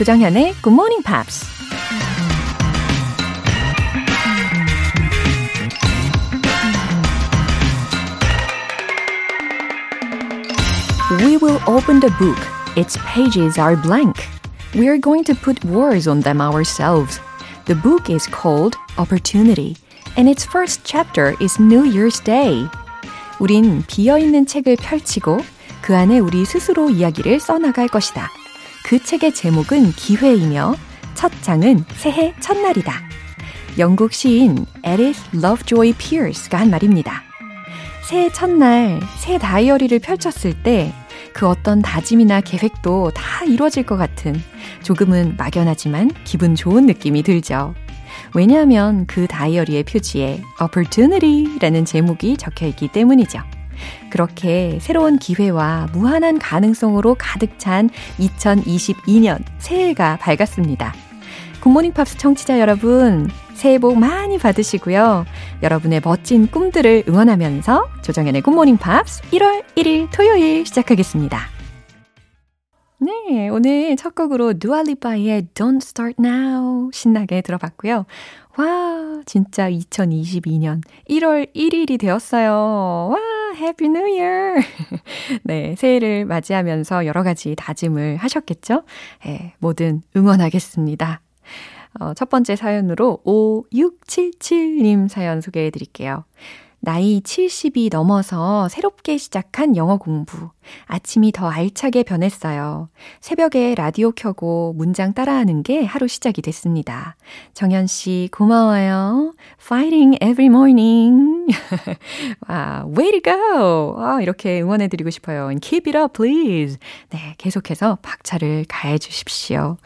조정현의 Good Morning Pops. We will open the book. Its pages are blank. We are going to put words on them ourselves. The book is called Opportunity, and its first chapter is New Year's Day. 우린 비어있는 책을 펼치고 그 안에 우리 스스로 이야기를 써나갈 것이다. 그 책의 제목은 기회이며 첫 장은 새해 첫날이다. 영국 시인 에리스 러브조이 피어스가 한 말입니다. 새해 첫날 새 다이어리를 펼쳤을 때 그 어떤 다짐이나 계획도 다 이루어질 것 같은 조금은 막연하지만 기분 좋은 느낌이 들죠. 왜냐하면 그 다이어리의 표지에 opportunity라는 제목이 적혀 있기 때문이죠. 그렇게 새로운 기회와 무한한 가능성으로 가득 찬 2022년 새해가 밝았습니다. 굿모닝 팝스 청취자 여러분, 새해 복 많이 받으시고요. 여러분의 멋진 꿈들을 응원하면서 조정현의 굿모닝 팝스 1월 1일 토요일 시작하겠습니다. 네, 오늘 첫 곡으로 두알리파의 Don't Start Now 신나게 들어봤고요. 와, 진짜 2022년 1월 1일이 되었어요. 와, Happy New Year! 네, 새해를 맞이하면서 여러 가지 다짐을 하셨겠죠? 네, 뭐든 응원하겠습니다. 어, 첫 번째 사연으로 5677님 사연 소개해 드릴게요. 나이 70이 넘어서 새롭게 시작한 영어 공부. 아침이 더 알차게 변했어요. 새벽에 라디오 켜고 문장 따라하는 게 하루 시작이 됐습니다. 정현 씨, 고마워요. Fighting every morning. 와, way to go! 아, 이렇게 응원해 드리고 싶어요. And keep it up, please. 네, 계속해서 박차를 가해 주십시오.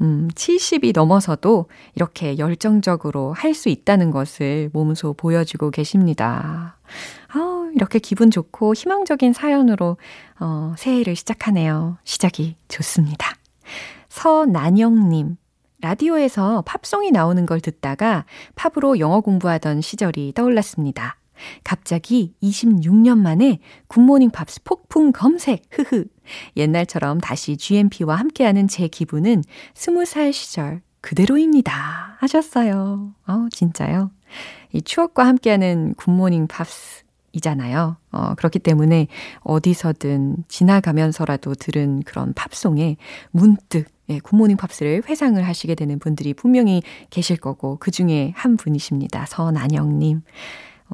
음, 70이 넘어서도 이렇게 열정적으로 할 수 있다는 것을 몸소 보여주고 계십니다. 아, 이렇게 기분 좋고 희망적인 사연으로 어, 새해를 시작하네요. 시작이 좋습니다. 서난영님. 라디오에서 팝송이 나오는 걸 듣다가 팝으로 영어 공부하던 시절이 떠올랐습니다. 갑자기 26년 만에 굿모닝 팝스 폭풍 검색, 흐흐. 옛날처럼 다시 GMP와 함께하는 제 기분은 20살 시절 그대로입니다. 하셨어요. 어, 진짜요? 이 추억과 함께하는 굿모닝 팝스 이잖아요. 어, 그렇기 때문에 어디서든 지나가면서라도 들은 그런 팝송에 문득 예, 굿모닝 팝스를 회상을 하시게 되는 분들이 분명히 계실 거고 그 중에 한 분이십니다. 서난영님.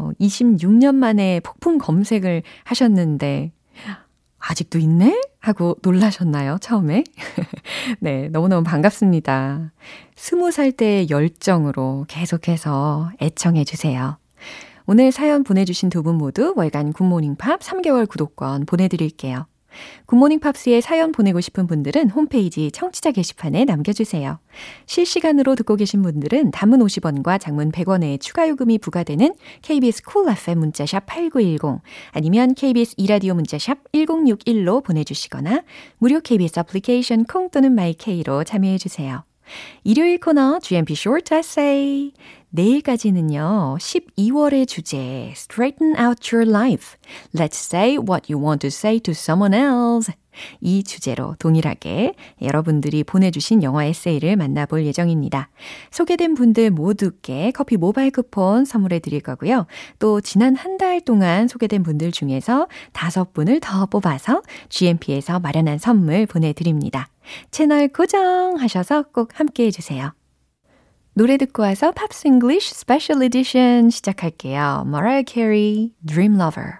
어, 26년 만에 폭풍 검색을 하셨는데, 아직도 있네? 하고 놀라셨나요, 처음에? 네, 너무너무 반갑습니다. 20살 때의 열정으로 계속해서 애청해주세요. 오늘 사연 보내주신 두 분 모두 월간 굿모닝 팝 3개월 구독권 보내드릴게요. 굿모닝 팝스에 사연 보내고 싶은 분들은 홈페이지 청취자 게시판에 남겨주세요. 실시간으로 듣고 계신 분들은 담은 50원과 장문 100원의 추가 요금이 부과되는 KBS 쿨 cool FM 문자샵 8910 아니면 KBS 이라디오 문자샵 1061로 보내주시거나 무료 KBS 애플리케이션 콩 또는 마이케이로 참여해주세요. 일요일 코너 GMP Short Essay. 내일까지는요, 12월의 주제, Straighten out your life. Let's say what you want to say to someone else. 이 주제로 동일하게 여러분들이 보내주신 영어 에세이를 만나볼 예정입니다. 소개된 분들 모두께 커피 모바일 쿠폰 선물해 드릴 거고요. 또 지난 한 달 동안 소개된 분들 중에서 다섯 분을 더 뽑아서 GMP에서 마련한 선물 보내드립니다. 채널 고정하셔서 꼭 함께 해주세요. 노래 듣고 와서 팝스 잉글리쉬 스페셜 에디션 시작할게요. Mariah Carey, Dream Lover.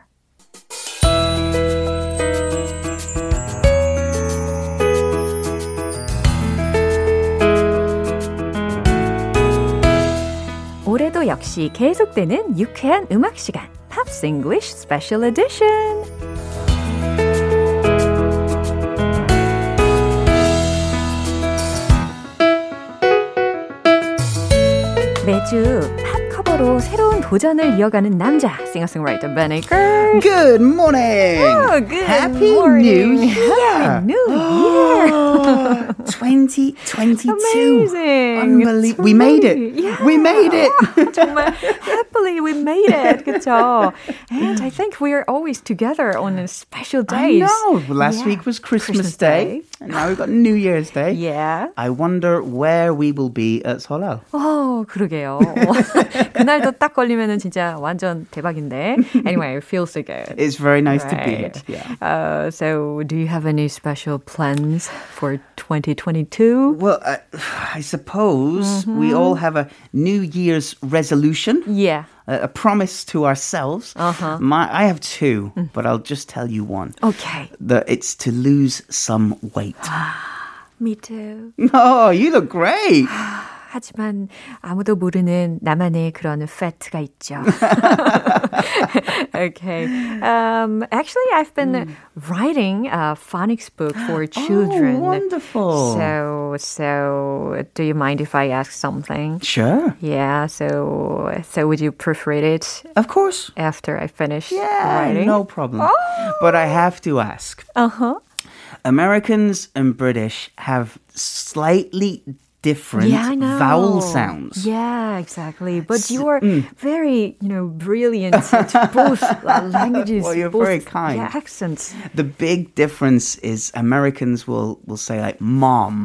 올해도 역시 계속되는 유쾌한 음악 시간. 팝스 잉글리쉬 스페셜 에디션. 매주 하루 새로운 도전을 이어가는 남자 싱어송라이터 베니 걸. Good morning. Oh, good Happy morning. New Year. New Year. 2022. Amazing. Unbelievable. We made it. Yeah. We made it. 정말 happily we made it. 그렇죠. And I think we are always together on a special day. I know. Last yeah. week was Christmas, Christmas Day. Day. And now we've got New Year's Day. Yeah. I wonder where we will be at Seollal. Oh, 그러게요. 그날도 딱 걸리면은 진짜 완전 대박인데. Anyway, it feels so good. It's very nice to be here. Right. Yeah. Uh, so, do you have any special plans for 2022? Well, uh, I suppose Mm-hmm. we all have a New Year's resolution. Yeah. a a promise to ourselves. Uh-huh. My, I have two, Mm. but I'll just tell you one. Okay. The, it's to lose some weight. Me too. oh, you look great. 하지만 아무도 모르는 나만의 그런 fet가 있죠. okay. Um, actually, I've been writing a phonics book for children. Oh, wonderful. So, so do you mind if I ask something? Sure. Yeah. So, so would you prefer it Of course. after I finish Yeah, writing? no problem. But I have to ask. Uh huh. Americans and British have slightly different Yeah, vowel sounds. Yeah, exactly. But you are very, you know, brilliant at both uh, languages. Well, you're both, very kind. Yeah, accents. The big difference is Americans will, will say like mom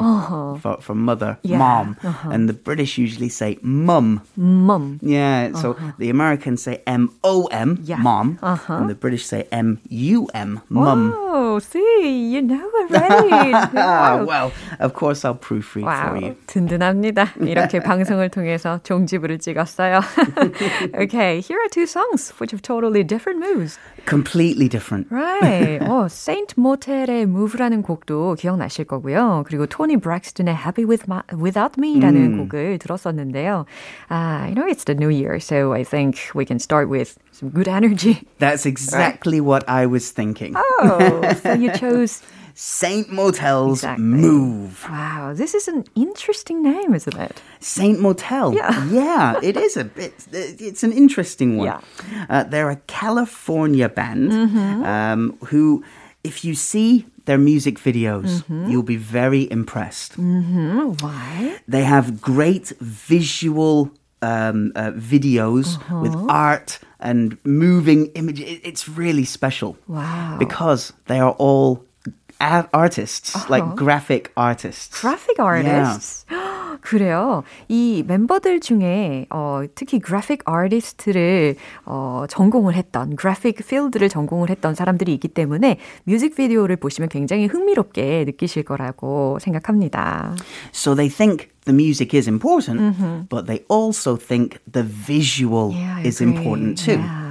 for, for mother, Uh-huh. Yeah, mom. uh-huh. And the British usually say mum. Mum. Yeah, so the Americans say M O M, Uh-huh. Yeah. mom, Uh-huh. and the British say M U M, mum. Oh, see, you know already. Ah, wow. well, of course I'll proofread for Wow, you. 든든합니다. 이렇게 방송을 통해서 종지부를 찍었어요. okay, here are two songs which have totally different moves. Completely different. Right. 어, Saint Motel의 Move라는 곡도 기억나실 거고요. 그리고 토니 브렉스턴의 Happy With My, Without Me라는 곡을 들었었는데요. Uh, you know, it's the new year, so I think we can start with some good energy. That's exactly what I was thinking. Oh, so you chose... Saint Motel's Exactly. Move. Wow, this is an interesting name, isn't it? Saint Motel. Yeah. Yeah, it is a bit, it's an interesting one. Yeah. Uh, they're a California band Mm-hmm. um, who, if you see their music videos, Mm-hmm. you'll be very impressed. Why? They have great visual um, uh, videos Uh-huh. with art and moving images. It- It's really special. Wow. Because they are all artists, like graphic artists. graphic artists. 그래요. 이 멤버들 중에 어, 특히 graphic artist를 어, 전공을 했던 graphic field를 전공을 했던 사람들이 있기 때문에 뮤직비디오를 보시면 굉장히 흥미롭게 느끼실 거라고 생각합니다. So they think the music is important, but they also think the visual Mm-hmm. Yeah, is important too. Yeah.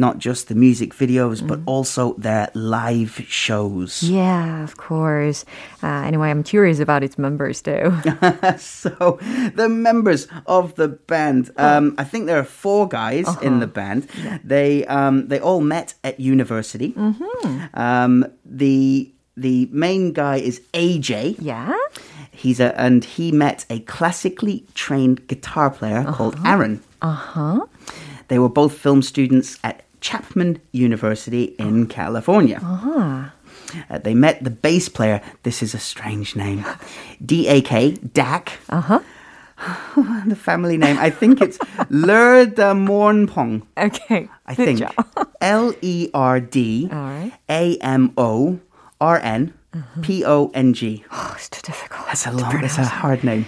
Not just the music videos, but also their live shows. Yeah, of course. Uh, anyway, I'm curious about its members too. so the members of the band, Oh. um, I think there are four guys Uh-huh. in the band. They um, they all met at university. Mm-hmm. Um, the the main guy is AJ. yeah? He's a and he met a classically trained guitar player called Aaron. Uh-huh. They were both film students at Chapman University in California. Uh huh. they met the bass player. This is a strange name. D A K, Dak. Uh-huh. The family name. I think it's Lerdamornpong. Okay. I think. L E R D. A M O R N P O N G. Oh, it's too difficult. That's a long, that's a hard name.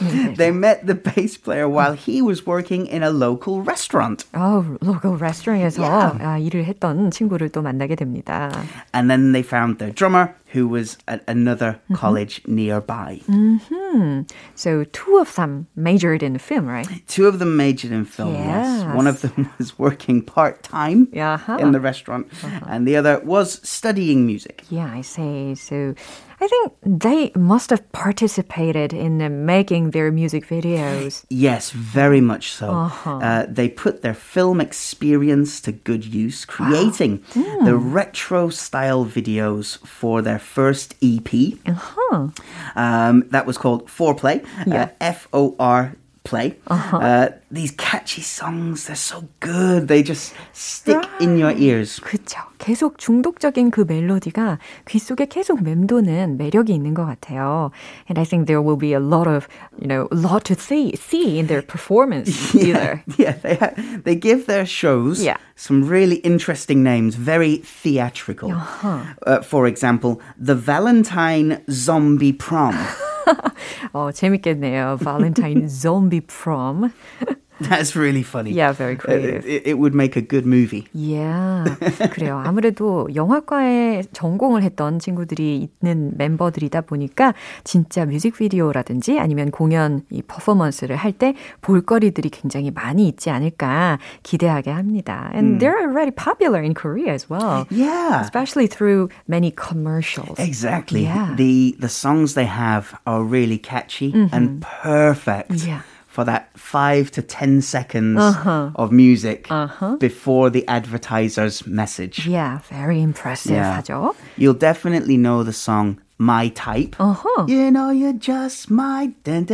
they met the bass player while he was working in a local restaurant. 어, 로컬 레스토랑에서 Yeah. 아, 일을 했던 친구를 또 만나게 됩니다. And then they found their drummer, who was at another mm-hmm. college nearby. Mm-hmm. So two of them majored in film, right? Two of them majored in film, yes. One of them was working part time Uh-huh. in the restaurant, uh-huh. and the other was studying music. Yeah, I see. So I think they must have participated in uh, making their music videos. Yes, very much so. Uh-huh. Uh, they put their film experience to good use, creating the Hmm. retro style videos for their first EP. Uh-huh. Um, that was called Foreplay. Yeah. F O R play. Uh-huh. Uh, these catchy songs, they're so good. They just stick right. in your ears. 그렇죠. 계속 중독적인 그 멜로디가 귀 속에 계속 맴도는 매력이 있는 것 같아요. And I think there will be a lot of, you know, a lot to see see in their performance yeah, either. Yeah, they ha- they give their shows yeah. some really interesting names, very theatrical. Uh-huh. Uh, for example, the Valentine Zombie Prom. 어, 재밌겠네요. Valentine Zombie Prom. That's really funny. Yeah, very creative. It, it, would make a good movie. Yeah. 그래요. 아무래도 영화과에 전공을 했던 친구들이 있는 멤버들이다 보니까 진짜 뮤직비디오라든지 아니면 공연 이 퍼포먼스를 할 때 볼거리들이 굉장히 많이 있지 않을까 기대하게 합니다. And mm. they're already popular in Korea as well. Yeah. Especially through many commercials. Exactly. Yeah. The the songs they have are really catchy mm-hmm. and perfect. Yeah for that five to ten seconds uh-huh. of music uh-huh. before the advertiser's message. Yeah, very impressive. Yeah. 하죠? You'll definitely know the song my type. Uh-huh. You know, you're just my. yeah.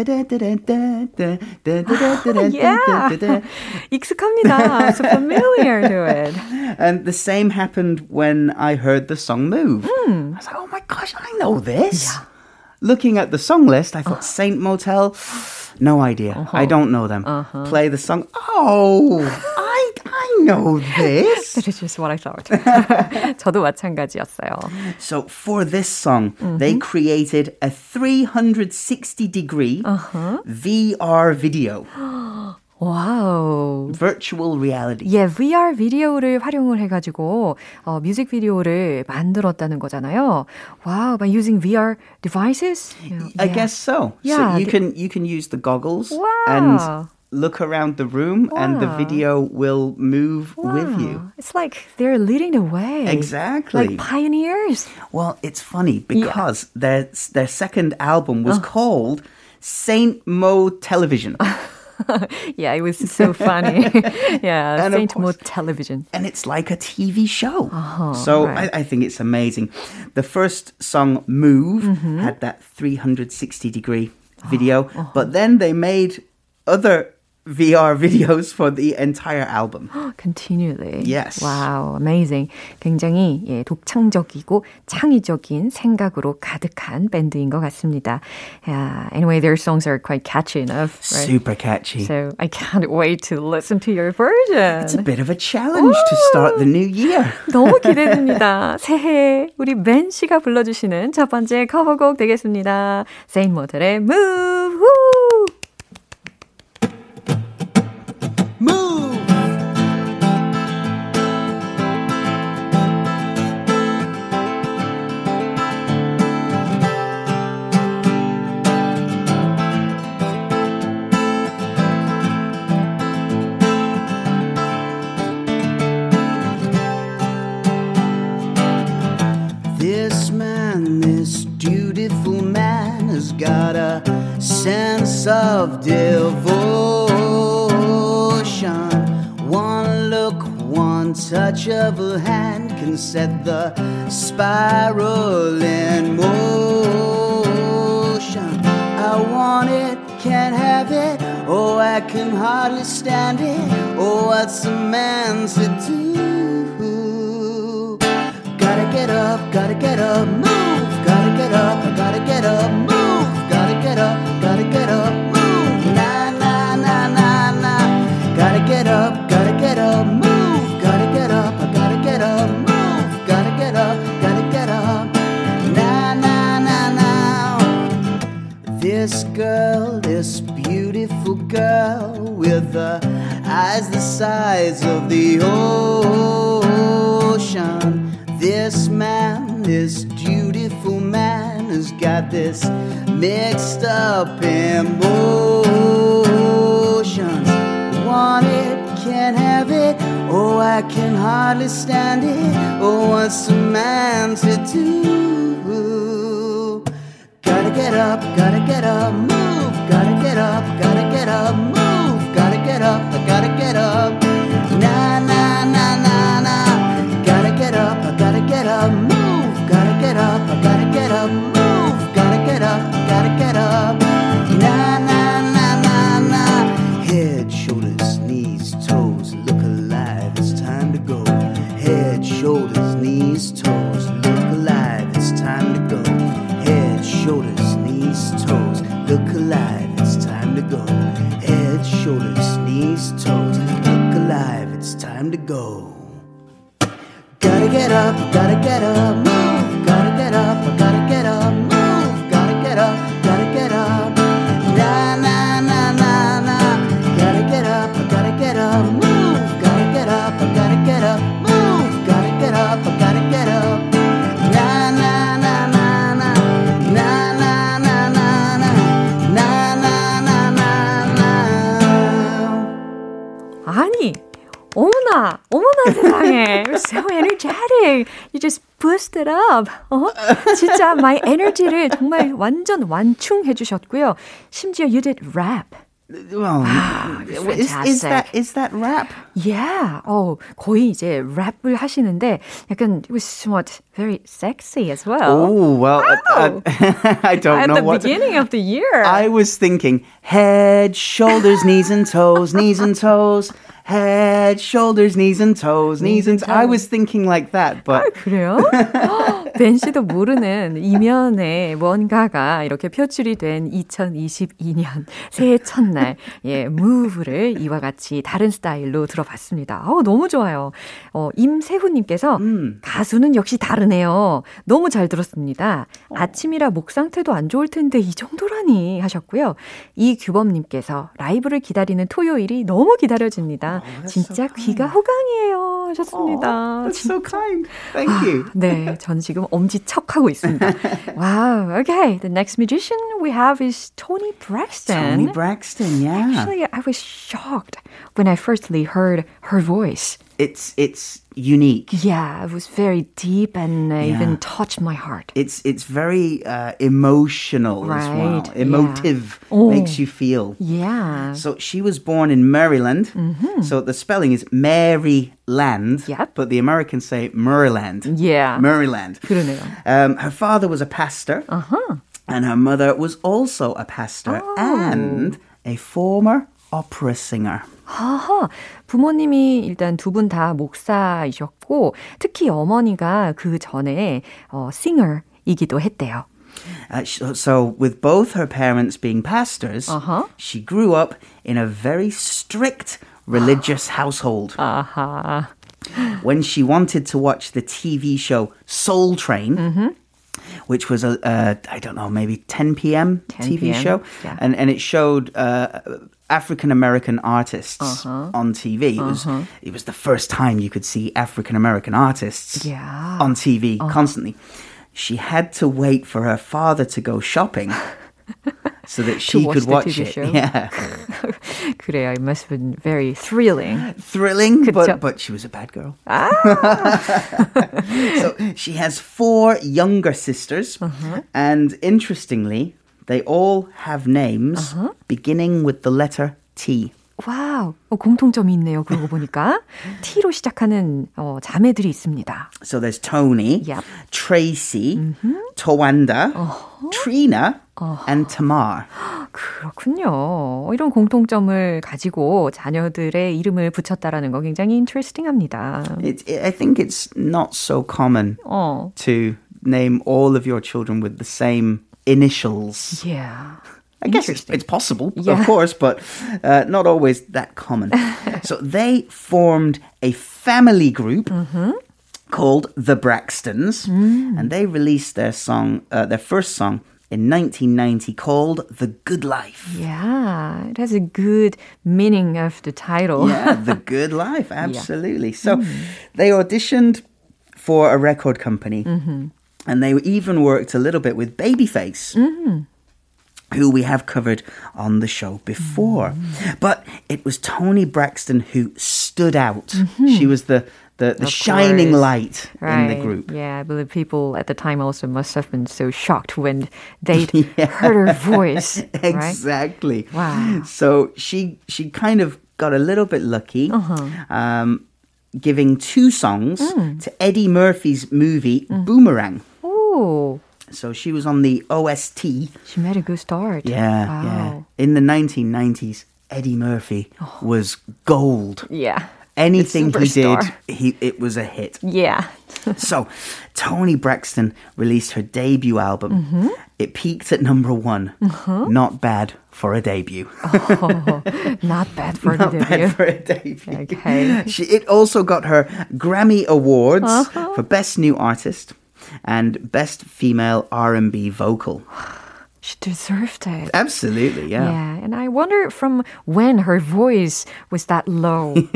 익숙합니다. so familiar to it. And the same happened when I heard the song Move. Mm. I was like, oh my gosh, I know this. Yeah. Looking at the song list, I thought uh. Saint Motel. No idea. Uh-huh. I don't know them. Uh-huh. Play the song. Oh, I I know this. that is just what I thought. 저도 마찬가지였어요. So for this song, mm-hmm. they created a 360 degree uh-huh. VR video. 와우. Virtual reality. 예, VR 비디오를 활용을 해가지고 어, 뮤직비디오를 만들었다는 거잖아요. Wow, by using VR devices? I yeah. guess so. Yeah, so you can you can use the goggles wow. and look around the room wow. and the video will move wow. with you. It's like they're leading the way. Exactly. Like pioneers. Well, it's funny because yeah. their their second album was oh. called Saint Mo Television. yeah, it was so funny. yeah, and Saint Maud television. And it's like a TV show. Uh-huh, so right. I, I, think it's amazing. The first song, Move, mm-hmm. had that 360 degree video, uh-huh. but then they made other VR videos for the entire album. Continually. Yes. Wow, amazing. 굉장히 예, 독창적이고 창의적인 생각으로 가득한 밴드인 것 같습니다. Yeah, anyway, their songs are quite catchy enough. Right? Super catchy. So I can't wait to listen to your version. It's a bit of a challenge Ooh, to start the new year. 너무 기대됩니다. 새해 우리 벤 씨가 불러주시는 첫 번째 커버곡 되겠습니다. 세인 모델의 Move. Woo! Of devotion. One look, one touch of a hand can set the spiral in motion. I want it, can't have it. Oh, I can hardly stand it. Oh, what's a man to do? Gotta get up, gotta get up, move. Gotta get up, I gotta get up, move. Gotta get up, gotta get up. This girl, this beautiful girl with the eyes the size of the ocean. This man, this beautiful man has got this mixed up emotions want it, can't have it. Oh, I can hardly stand it. Oh, what's a man to do? Gotta get up, gotta get up, move. Gotta get up, gotta get up, move. Gotta get up, I gotta get up. Nah, nah, nah, nah, nah. Gotta get up, I gotta get up, move. Gotta get up, I gotta get up, move. Time to go. Gotta get up, gotta get up, You're so energetic. You just boosted up. 어? 진짜 my energy를 정말 완전 완충해 주셨고요. 심지어 you did rap. Well, is, is that is that rap? Yeah. 어, 거의 이제 랩을 하시는데 약간 it was somewhat very sexy as well. Oh well, I, I, I don't At know the what. beginning of the year. I was thinking head, shoulders, knees and toes, knees and toes, head, shoulders, knees and toes, knees and. I was thinking like that, but 그래요? 벤 씨도 모르는 이면에 뭔가가 이렇게 표출이 된 2022년 새해 첫날 예 무브를 이와 같이 다른 스타일로 들어봤습니다. 어, 너무 좋아요. 어, 임세훈님께서 가수는 역시 다르네요. 너무 잘 들었습니다. 아침이라 목 상태도 안 좋을 텐데 이 정도라니 하셨고요. 이규범님께서 라이브를 기다리는 토요일이 너무 기다려집니다. 진짜 귀가 호강이에요 하셨습니다. that's so kind. Thank you. 네, 전 지금 지금 있습니다. wow. Okay. The next magician we have is Toni Braxton. Toni Braxton, yeah. Actually, I was shocked when I firstly heard her voice It's it's unique. Yeah, it was very deep and uh, Yeah. even touched my heart. It's it's very uh, emotional as well. Right, yeah. Emotive Oh. makes you feel. Yeah. So she was born in Maryland. So the spelling is Maryland, Yep. but the Americans say Maryland. Yeah. Maryland. 그러네요. Um, her father was a pastor, Uh-huh. and her mother was also a pastor Oh. and a former opera singer. 하하, 부모님이 일단 두 분 다 목사이셨고, 특히 어머니가 그 전에 어, 싱어이기도 했대요. Uh, sh- so, with both her parents being pastors, Uh-huh. she grew up in a very strict religious household. 아하. When she wanted to watch the TV show Soul Train, Mm-hmm. which was a, a I don't know maybe 10 p.m. 10 TV p.m., show, yeah. and and it showed uh, African American artists Uh-huh. on TV. It was it was the first time you could see African American artists Yeah. on TV constantly. She had to wait for her father to go shopping. So that she watch could the watch TV it. show? Yeah. 그래요. It must have been very thrilling. Thrilling, 그쵸? but, but she was a bad girl. so she has four younger sisters. And interestingly, they all have names beginning with the letter T. 와우, 어, 공통점이 있네요. 그러고 보니까 T로 시작하는 어, 자매들이 있습니다. So there's Tony, Yep. Tracy, Tawanda, Trina, and Tamar. 그렇군요. 이런 공통점을 가지고 자녀들의 이름을 붙였다라는 거 굉장히 인트레스팅합니다. It, it, I think it's not so common 어, to name all of your children with the same initials. yeah. I guess it's, it's possible, Yeah. of course, but uh, not always that common. so they formed a family group Mm-hmm. called the Braxtons, Mm. and they released their song, uh, their first song, in 1990 called "The Good Life." Yeah, it has a good meaning of the title. Yeah, The Good Life, absolutely. So they auditioned for a record company, and they even worked a little bit with Babyface. Who we have covered on the show before. But it was Toni Braxton who stood out. She was the, the, the shining course. light in the group. Yeah, I believe people at the time also must have been so shocked when they heard her voice. Right? Exactly. Wow. So she she kind of got a little bit lucky, Uh-huh. um, giving two songs Mm. to Eddie Murphy's movie Boomerang. Oh, So she was on the OST. she made a good start. Yeah, wow. yeah. In the 1990s, Eddie Murphy oh. was gold. Yeah. Anything he did, he it was a hit. Yeah, so, Toni Braxton released her debut album. Mm-hmm. It peaked at number one. Mm-hmm. Not bad for a debut. oh, not bad for Not the bad for a debut. Okay. She, it also got her Grammy Awards uh-huh. for Best New Artist and Best Female R&B Vocal. She deserved it. Absolutely, yeah. Yeah, and I wonder from when her voice was that low.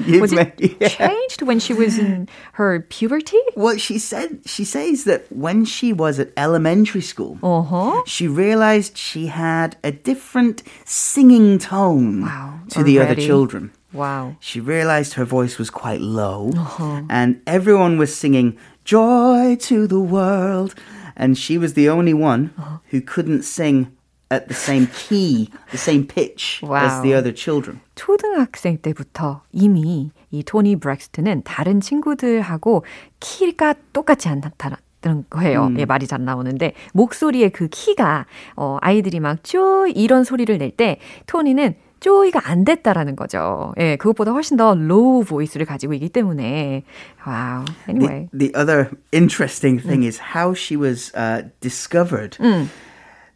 You've was it yeah. changed when she was in her puberty? Well, she said she says that when she was at elementary school, Uh huh. she realized she had a different singing tone Wow, to the other children. Wow. She realized her voice was quite low, Uh-huh. and everyone was singing "Joy to the World," and she was the only one Uh-huh. who couldn't sing at the same key, the same pitch as Wow. the other children. 초등학생 때부터 이미 이 토니 브렉스트는 다른 친구들하고 키가 똑같지 않다는 거예요. 예, 말이 잘 나오는데 목소리의 그 키가 어, 아이들이 막 쪼 이런 소리를 낼 때 토니는 쪼이가 안 됐다라는 거죠. 예, 그것보다 훨씬 더 로우 보이스를 가지고 있기 때문에 와우. Anyway. The other interesting thing is how she was uh, discovered. 음.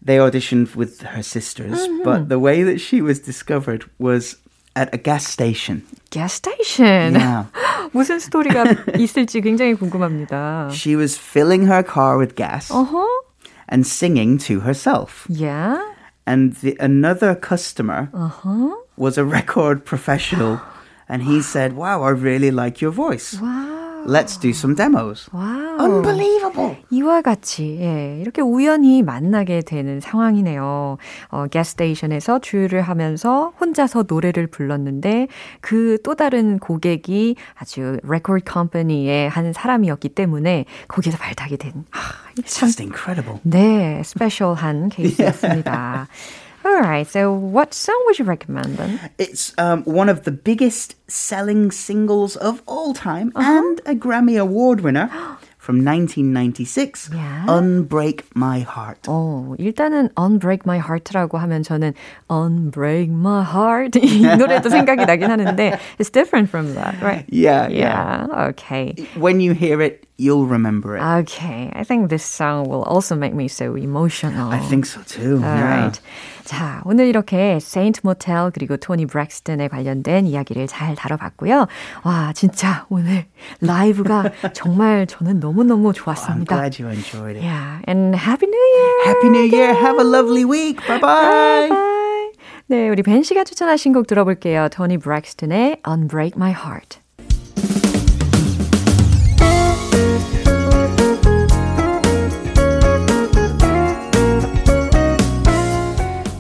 They auditioned with her sisters, but the way that she was discovered was at a gas station. gas station. Yeah. 무슨 스토리가 있을지 굉장히 궁금합니다. She was filling her car with gas 어허. and singing to herself. Yeah. and the, another customer uh-huh. was a record professional, and he said, "Wow, I really like your voice." Wow. Let's do some demos. 와우. Unbelievable. 이와 같이 예, 이렇게 우연히 만나게 되는 상황이네요. 어, 가스테이션에서 주유를 하면서 혼자서 노래를 불렀는데 그 또 다른 고객이 아주 레코드 컴퍼니의 한 사람이었기 때문에 거기서 발탁이 된 아, It's 참 just incredible. 네, 스페셜한 케이스였습니다. Alright, so what song would you recommend then? It's um, one of the biggest selling singles of all time Uh-huh. and a Grammy Award winner from 1996, Yeah. Unbreak My Heart. 어, 일단은 Unbreak My Heart라고 하면 저는 Unbreak My Heart 이 노래도 생각이 나긴 하는데 it's different from that, right? Yeah, yeah. Yeah, okay. When you hear it, you'll remember it. Okay, I think this song will also make me so emotional. I think so too. yeah. Alright. 자, 오늘 이렇게 Saint Motel 그리고 토니 브렉스턴에 관련된 이야기를 잘 다뤄봤고요. 와, 진짜 오늘 라이브가 정말 저는 너무너무 I'm 좋았습니다. glad you enjoyed it. Yeah, and Happy New Year! Happy New Year. Have a lovely week. Bye bye. Bye. 네, 우리 벤 씨가 추천하신 곡 들어볼게요. 토니 브렉스턴의 Unbreak My Heart.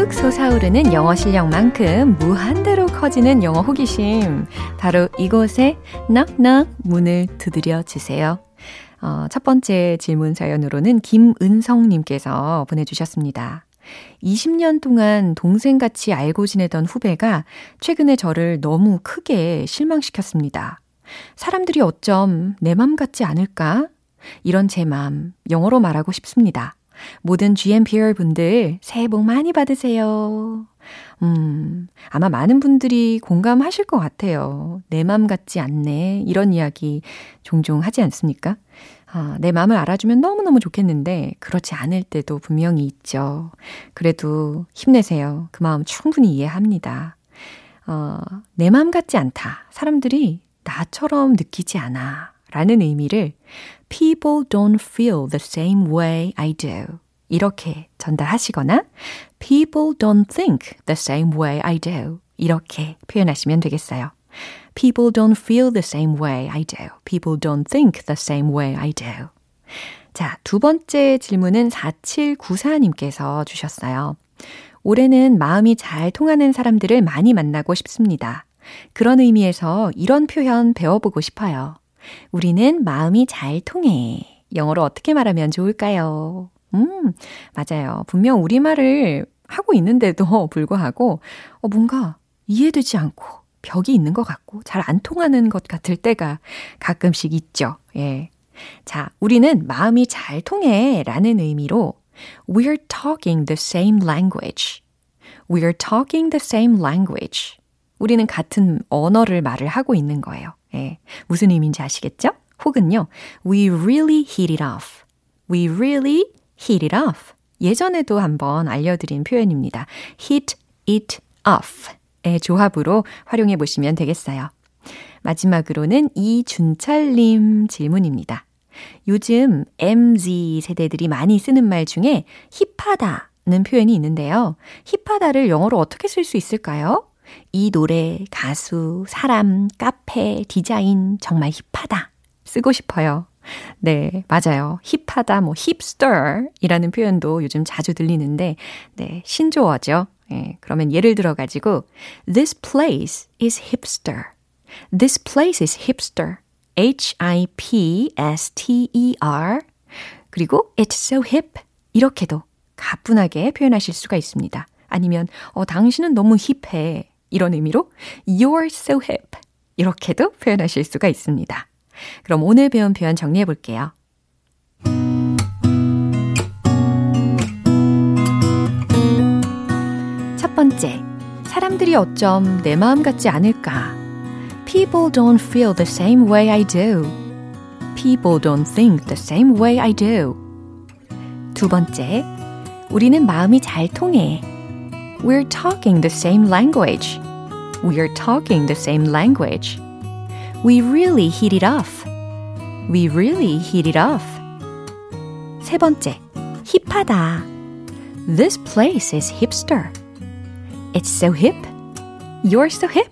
쑥쑥 솟아오르는 영어 실력만큼 무한대로 커지는 영어 호기심. 바로 이곳에 낙낙 문을 두드려 주세요. 어, 첫 번째 질문 사연으로는 김은성님께서 보내주셨습니다. 20년 동안 동생같이 알고 지내던 후배가 최근에 저를 너무 크게 실망시켰습니다. 사람들이 어쩜 내 맘 같지 않을까? 이런 제 맘, 영어로 말하고 싶습니다. 모든 GMPR 분들 새해 복 많이 받으세요. 음, 아마 많은 분들이 공감하실 것 같아요. 내 맘 같지 않네. 이런 이야기 종종 하지 않습니까? 아, 내 마음을 알아주면 너무너무 좋겠는데, 그렇지 않을 때도 분명히 있죠. 그래도 힘내세요. 그 마음 충분히 이해합니다. 어, 내 마음 같지 않다. 사람들이 나처럼 느끼지 않아. 라는 의미를 People don't feel the same way I do. 이렇게 전달하시거나 People don't think the same way I do. 이렇게 표현하시면 되겠어요. People don't feel the same way I do. People don't think the same way I do. 자, 두 번째 질문은 4794님께서 주셨어요. 올해는 마음이 잘 통하는 사람들을 많이 만나고 싶습니다. 그런 의미에서 이런 표현 배워보고 싶어요. 우리는 마음이 잘 통해. 영어로 어떻게 말하면 좋을까요? 음, 맞아요. 분명 우리말을 하고 있는데도 불구하고, 어, 뭔가 이해되지 않고 벽이 있는 것 같고 잘 안 통하는 것 같을 때가 가끔씩 있죠. 예. 자, 우리는 마음이 잘 통해 라는 의미로 We're talking the same language. We're talking the same language. 우리는 같은 언어를 말을 하고 있는 거예요. 예. 무슨 의미인지 아시겠죠? 혹은요, we really hit it off. We really hit it off. 예전에도 한번 알려드린 표현입니다. hit it off의 조합으로 활용해 보시면 되겠어요. 마지막으로는 이준철님 질문입니다. 요즘 MZ 세대들이 많이 쓰는 말 중에 힙하다는 표현이 있는데요. 힙하다를 영어로 어떻게 쓸 수 있을까요? 이 노래, 가수, 사람, 카페, 디자인 정말 힙하다. 쓰고 싶어요. 네, 맞아요. 힙하다, 뭐, 힙스터이라는 표현도 요즘 자주 들리는데, 네, 신조어죠. 예, 그러면 예를 들어가지고, This place is hipster. This place is hipster. H-I-P-S-T-E-R. 그리고 It's so hip. 이렇게도 가뿐하게 표현하실 수가 있습니다. 아니면, 어, 당신은 너무 힙해. 이런 의미로 You're so hip. 이렇게도 표현하실 수가 있습니다. 그럼 오늘 배운 표현 정리해 볼게요. 첫 번째, 사람들이 어쩜 내 마음 같지 않을까? People don't feel the same way I do. People don't think the same way I do. 두 번째, 우리는 마음이 잘 통해. We're talking the same language. We're talking the same language. We really hit it off. We really hit it off. 세 번째, 힙하다. This place is hipster. It's so hip. You're so hip.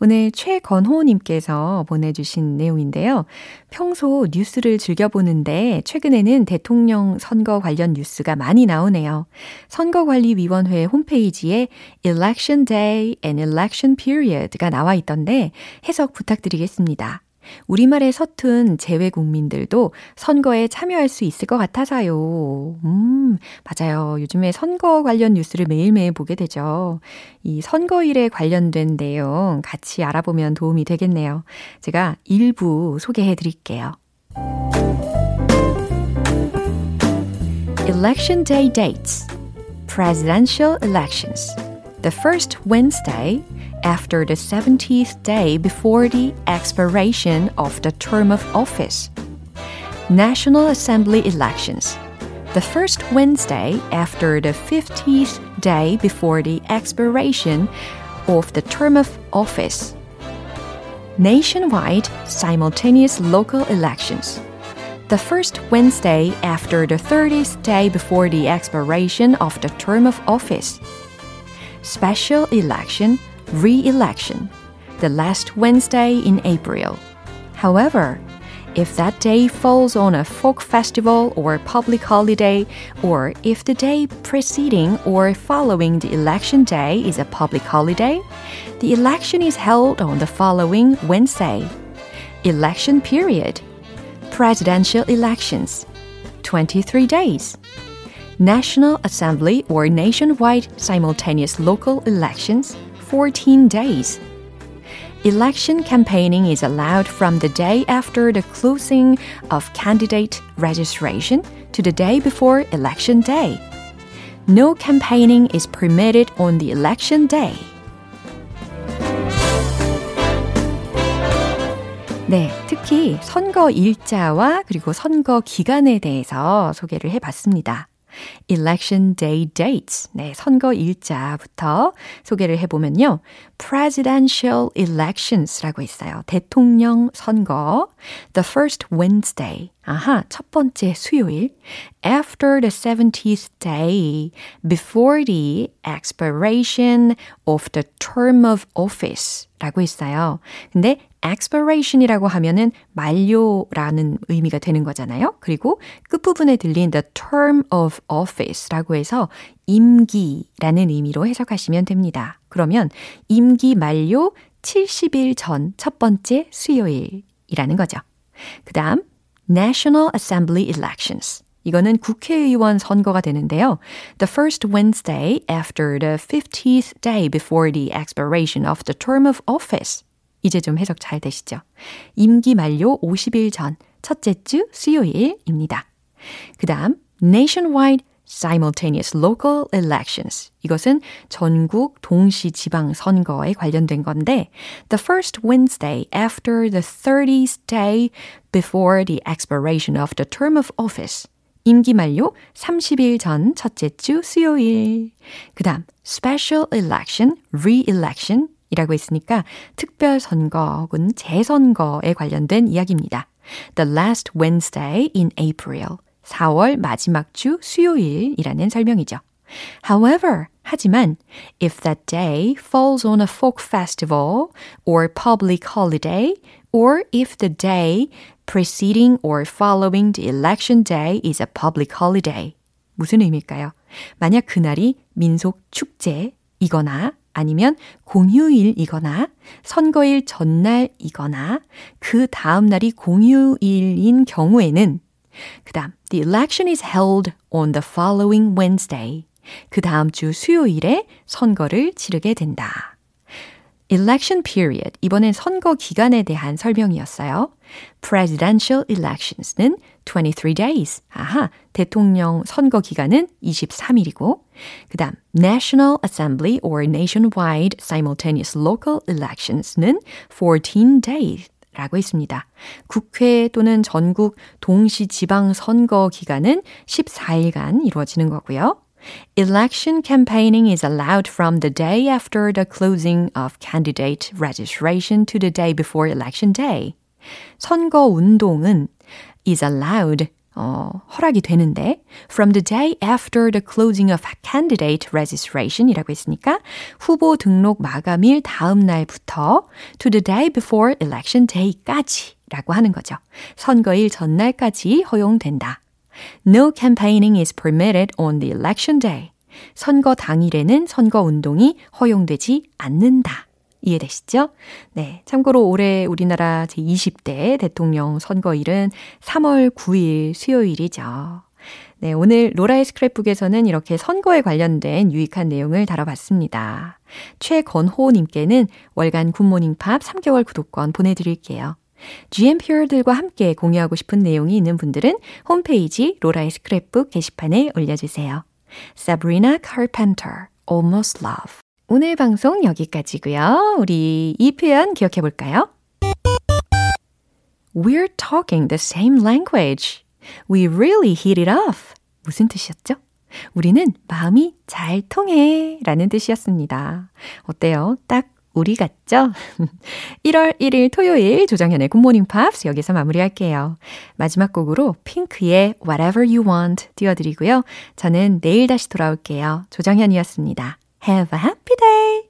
오늘 최건호님께서 보내주신 내용인데요. 평소 뉴스를 즐겨보는데 최근에는 대통령 선거 관련 뉴스가 많이 나오네요. 선거관리위원회 홈페이지에 Election Day and Election Period가 나와 있던데 해석 부탁드리겠습니다. 우리말에 서툰 재외 국민들도 선거에 참여할 수 있을 것 같아서요. 음, 맞아요. 요즘에 선거 관련 뉴스를 매일매일 보게 되죠. 이 선거일에 관련된 내용 같이 알아보면 도움이 되겠네요. 제가 일부 소개해 드릴게요. Election Day dates. Presidential elections. The first Wednesday after the 70th day before the expiration of the term of office. National Assembly elections. The first Wednesday after the 50th day before the expiration of the term of office. Nationwide simultaneous local elections. The first Wednesday after the 30th day before the expiration of the term of office. Special election re-election, the last Wednesday in April. However, if that day falls on a folk festival or public holiday, or if the day preceding or following the election day is a public holiday, the election is held on the following Wednesday. Election period. Presidential elections. 23 days. National Assembly or nationwide simultaneous local elections 14 days. Election campaigning is allowed from the day after the closing of candidate registration to the day before election day. No campaigning is permitted on the election day. 네, 특히 선거 일자와 그리고 선거 기간에 대해서 소개를 해봤습니다. election day dates. 네, 선거 일자부터 소개를 해보면요. presidential elections라고 있어요. 대통령 선거. the first Wednesday. 아하, 첫 번째 수요일. after the 70th day. before the expiration of the term of office. 라고 있어요. 근데 expiration이라고 하면은 만료라는 의미가 되는 거잖아요. 그리고 끝부분에 들린 the term of office라고 해서 임기라는 의미로 해석하시면 됩니다. 그러면 임기 만료 70일 전 첫 번째 수요일이라는 거죠. 그 다음 National Assembly Elections. 이거는 국회의원 선거가 되는데요. The first Wednesday after the 50th day before the expiration of the term of office. 이제 좀 해석 잘 되시죠? 임기 만료 50일 전 첫째 주 수요일입니다. 그 다음 nationwide simultaneous local elections. 이것은 전국 동시 지방 선거에 관련된 건데 the first Wednesday after the 30th day before the expiration of the term of office. 임기 만료 30일 전 첫째 주 수요일. 그 다음 special election, re-election 이라고 했으니까 특별 선거 혹은 재선거에 관련된 이야기입니다. The last Wednesday in April. 4월 마지막 주 수요일이라는 설명이죠. However, 하지만 if that day falls on a folk festival or public holiday or if the day preceding or following the election day is a public holiday. 무슨 의미일까요? 만약 그날이 민속 축제이거나 아니면 공휴일이거나 선거일 전날이거나 그 다음 날이 공휴일인 경우에는 그 다음 The election is held on the following Wednesday. 그 다음 주 수요일에 선거를 치르게 된다. election period. 이번엔 선거 기간에 대한 설명이었어요. presidential elections는 23 days. 아하, 대통령 선거 기간은 23일이고, 그 다음, National Assembly or Nationwide Simultaneous Local Elections는 14 days. 라고 있습니다. 국회 또는 전국 동시 지방 선거 기간은 14일간 이루어지는 거고요. Election campaigning is allowed from the day after the closing of candidate registration to the day before election day. 선거 운동은 is allowed 어, 허락이 되는데 from the day after the closing of candidate registration이라고 했으니까 후보 등록 마감일 다음 날부터 to the day before election day까지 라고 하는 거죠. 선거일 전날까지 허용된다. No campaigning is permitted on the election day. 선거 당일에는 선거 운동이 허용되지 않는다. 이해되시죠? 네. 참고로 올해 우리나라 제20대 대통령 선거일은 3월 9일 수요일이죠. 네. 오늘 로라의 스크랩북에서는 이렇게 선거에 관련된 유익한 내용을 다뤄봤습니다. 최건호님께는 월간 굿모닝 팝 3개월 구독권 보내드릴게요. GMPR들과 함께 공유하고 싶은 내용이 있는 분들은 홈페이지 로라의 스크랩북 게시판에 올려주세요. Sabrina Carpenter, Almost Love. 오늘 방송 여기까지고요. 우리 이 표현 기억해 볼까요? We're talking the same language. We really hit it off. 무슨 뜻이었죠? 우리는 마음이 잘 통해 라는 뜻이었습니다. 어때요? 딱 우리 같죠? 1월 1일 토요일 조정현의 굿모닝 팝스 여기서 마무리할게요. 마지막 곡으로 핑크의 Whatever You Want 띄워드리고요. 저는 내일 다시 돌아올게요. 조정현이었습니다. Have a happy day!